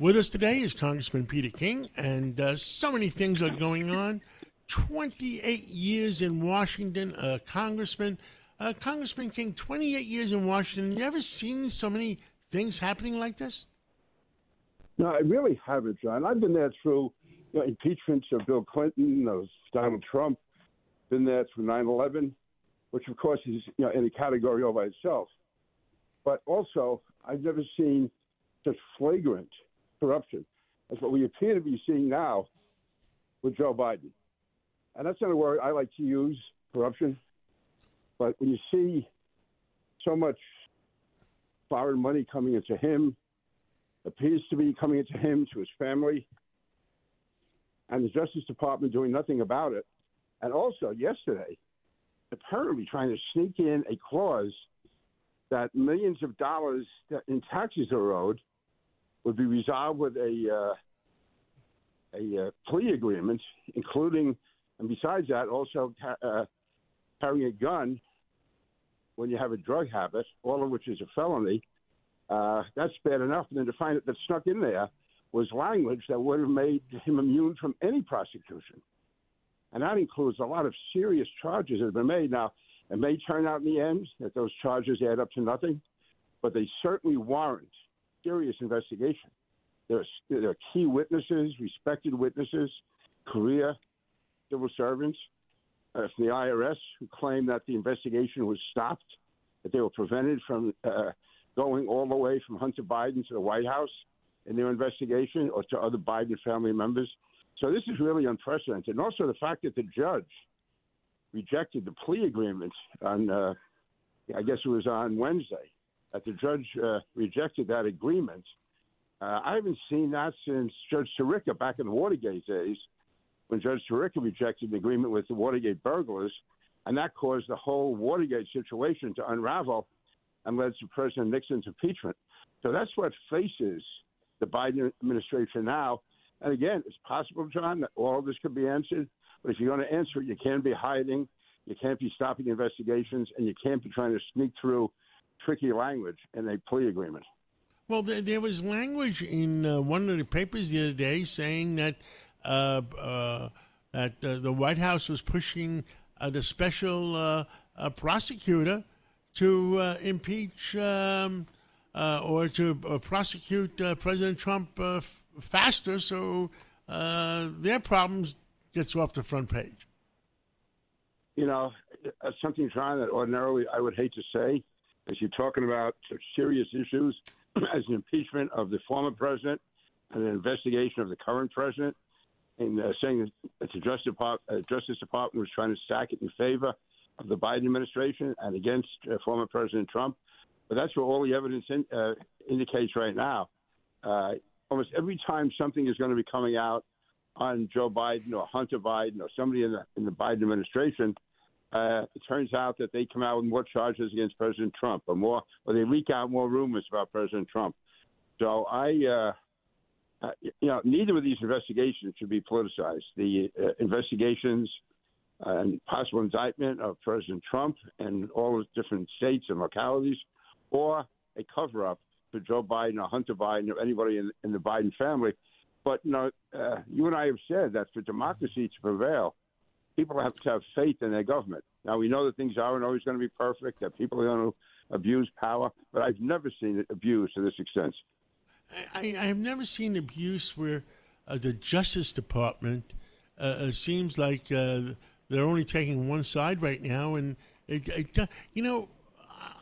With us today is Congressman Peter King, and uh, so many things are going on. 28 years in Washington, uh, Congressman. Uh, Congressman King, 28 years in Washington. You ever seen so many things happening like this? No, I really haven't, John. I've been there through you know, impeachments of Bill Clinton, of Donald Trump, been there through 9 11, which, of course, is you know, in a category all by itself. But also, I've never seen such flagrant corruption as what we appear to be seeing now with Joe Biden. And that's not a word I like to use, corruption. But when you see so much foreign money coming into him, appears to be coming into him, to his family, and the Justice Department doing nothing about it. And also, yesterday, apparently trying to sneak in a clause that millions of dollars in taxes are owed would be resolved with a uh, a uh, plea agreement, including, and besides that, also uh, carrying a gun when you have a drug habit, all of which is a felony. Uh, that's bad enough. And then to find it that snuck in there was language that would have made him immune from any prosecution. And that includes a lot of serious charges that have been made. Now, it may turn out in the end that those charges add up to nothing, but they certainly warrant serious investigation. There are, there are key witnesses, respected witnesses, career civil servants uh, from the IRS who claim that the investigation was stopped, that they were prevented from uh, going all the way from Hunter Biden to the White House in their investigation or to other Biden family members. So this is really unprecedented. And also the fact that the judge rejected the plea agreement on, uh, I guess it was on Wednesday that the judge uh, rejected that agreement. Uh, I haven't seen that since Judge Sirica back in the Watergate days, when Judge Sirica rejected the agreement with the Watergate burglars, and that caused the whole Watergate situation to unravel and led to President Nixon's impeachment. So that's what faces the Biden administration now. And again, it's possible, John, that all of this could be answered. But if you're going to answer it, you can't be hiding, you can't be stopping investigations, and you can't be trying to sneak through tricky language in a plea agreement. Well, there, there was language in uh, one of the papers the other day saying that uh, uh, that uh, the White House was pushing uh, the special uh, prosecutor to impeach um, or to prosecute President Trump f- faster, so their problems gets off the front page. You know, something, John, that ordinarily I would hate to say as you're talking about such serious issues as an impeachment of the former president and an investigation of the current president, and uh, saying that the Justice Department, uh, Justice Department was trying to stack it in favor of the Biden administration and against uh, former President Trump. But that's what all the evidence in, uh, indicates right now. Uh, almost every time something is going to be coming out on Joe Biden or Hunter Biden or somebody in the, in the Biden administration, uh, it turns out that they come out with more charges against President Trump, or more, or they leak out more rumors about President Trump. So I, uh, uh, you know, neither of these investigations should be politicized. The uh, investigations and possible indictment of President Trump and all the different states and localities, or a cover-up for Joe Biden or Hunter Biden or anybody in, in the Biden family. But you know, uh, you and I have said that for democracy to prevail, people have to have faith in their government. Now, we know that things aren't always going to be perfect, that people are going to abuse power, but I've never seen it abused to this extent. I, I have never seen abuse where uh, the Justice Department uh, seems like uh, they're only taking one side right now. And, it, it, you know,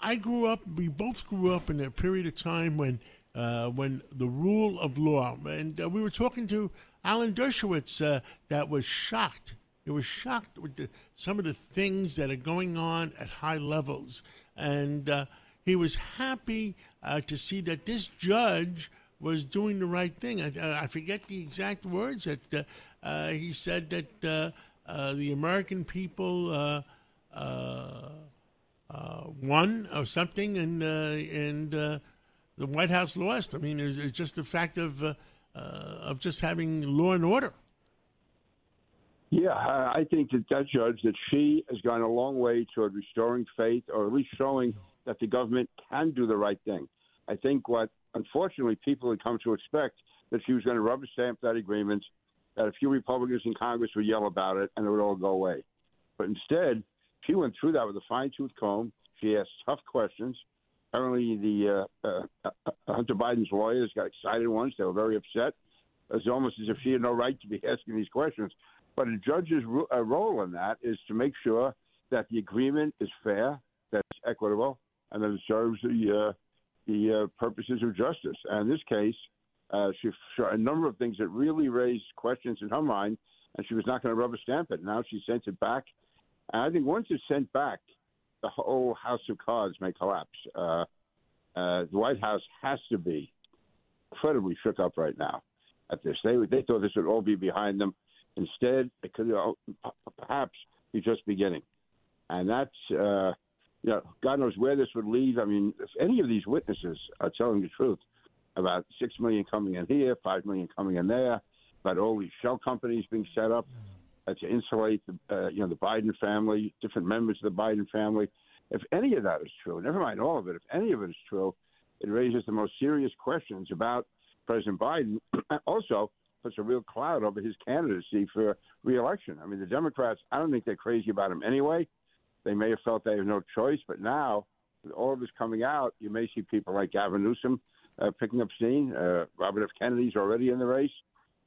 I grew up, we both grew up in a period of time when. Uh, when the rule of law, and uh, we were talking to Alan Dershowitz, uh, that was shocked it was shocked with the, some of the things that are going on at high levels. And uh, he was happy uh, to see that this judge was doing the right thing. I, I forget the exact words that uh, uh he said that uh, uh, the American people won or something, and and the White House lost. I mean, it's, just the fact of of just having law and order. Yeah, I think that that judge that she has gone a long way toward restoring faith, or at least showing that the government can do the right thing. I think what unfortunately, people had come to expect that she was going to rubber stamp that agreement, that a few Republicans in Congress would yell about it, and it would all go away. But instead, she went through that with a fine tooth comb. She asked tough questions. Apparently, the uh, uh, uh, Hunter Biden's lawyers got excited once. They were very upset. It was almost as if she had no right to be asking these questions. But a judge's ro- uh, role in that is to make sure that the agreement is fair, that it's equitable, and that it serves the uh, the uh, purposes of justice. And in this case, uh, she saw a number of things that really raised questions in her mind, and she was not going to rubber stamp it. Now she sent it back. And I think once it's sent back, the whole house of cards may collapse. Uh, uh, the White House has to be incredibly shook up right now at this. They they thought this would all be behind them. Instead, it could perhaps be just beginning, and that's uh, you know God knows where this would lead. I mean, if any of these witnesses are telling the truth about six million coming in here, five million coming in there, about all these shell companies being set up uh, to insulate the uh, you know the Biden family, different members of the Biden family. If any of that is true, never mind all of it, if any of it is true, it raises the most serious questions about President Biden. also, puts a real cloud over his candidacy for reelection. I mean, the Democrats, I don't think they're crazy about him anyway. They may have felt they have no choice, but now, with all of this coming out, you may see people like Gavin Newsom uh, picking up steam. Uh, Robert F. Kennedy's already in the race,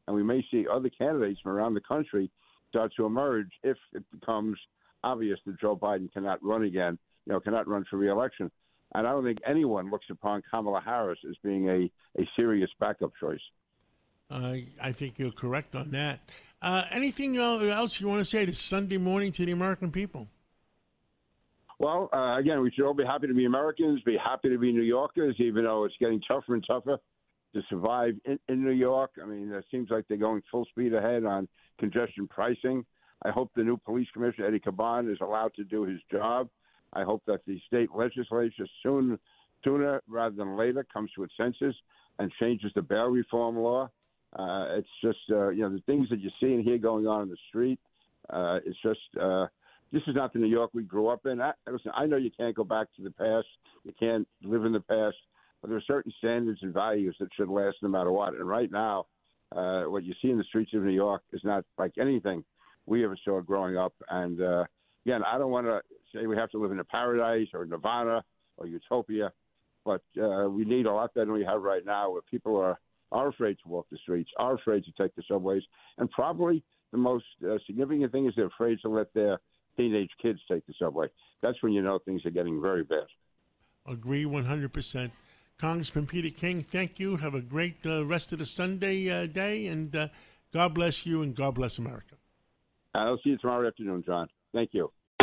and we may see other candidates from around the country start to emerge if it becomes obvious that Joe Biden cannot run again, you know, cannot run for reelection. And I don't think anyone looks upon Kamala Harris as being a, a serious backup choice. Uh, I think you're correct on that. Uh, anything else you want to say this Sunday morning to the American people? Well, uh, again, we should all be happy to be Americans, be happy to be New Yorkers, even though it's getting tougher and tougher to survive in, in New York. I mean, it seems like they're going full speed ahead on congestion pricing. I hope the new police commissioner, Eddie Caban, is allowed to do his job. I hope that the state legislature soon, sooner rather than later, comes to its senses and changes the bail reform law. Uh, it's just, uh, you know, the things that you see and hear going on in the street. Uh, it's just, uh, this is not the New York we grew up in. I, listen, I know you can't go back to the past. You can't live in the past. But there are certain standards and values that should last no matter what. And right now, uh, what you see in the streets of New York is not like anything we ever saw growing up. And uh, again, I don't want to say we have to live in a paradise or nirvana or utopia, but uh, we need a lot better than we have right now, where people are are afraid to walk the streets, are afraid to take the subways, and probably the most uh, significant thing is they're afraid to let their teenage kids take the subway. That's when you know things are getting very bad. Agree 100%. Congressman Peter King, thank you. Have a great uh, rest of the Sunday uh, day, and uh, God bless you and God bless America. I'll see you tomorrow afternoon, John. Thank you.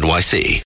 NYC.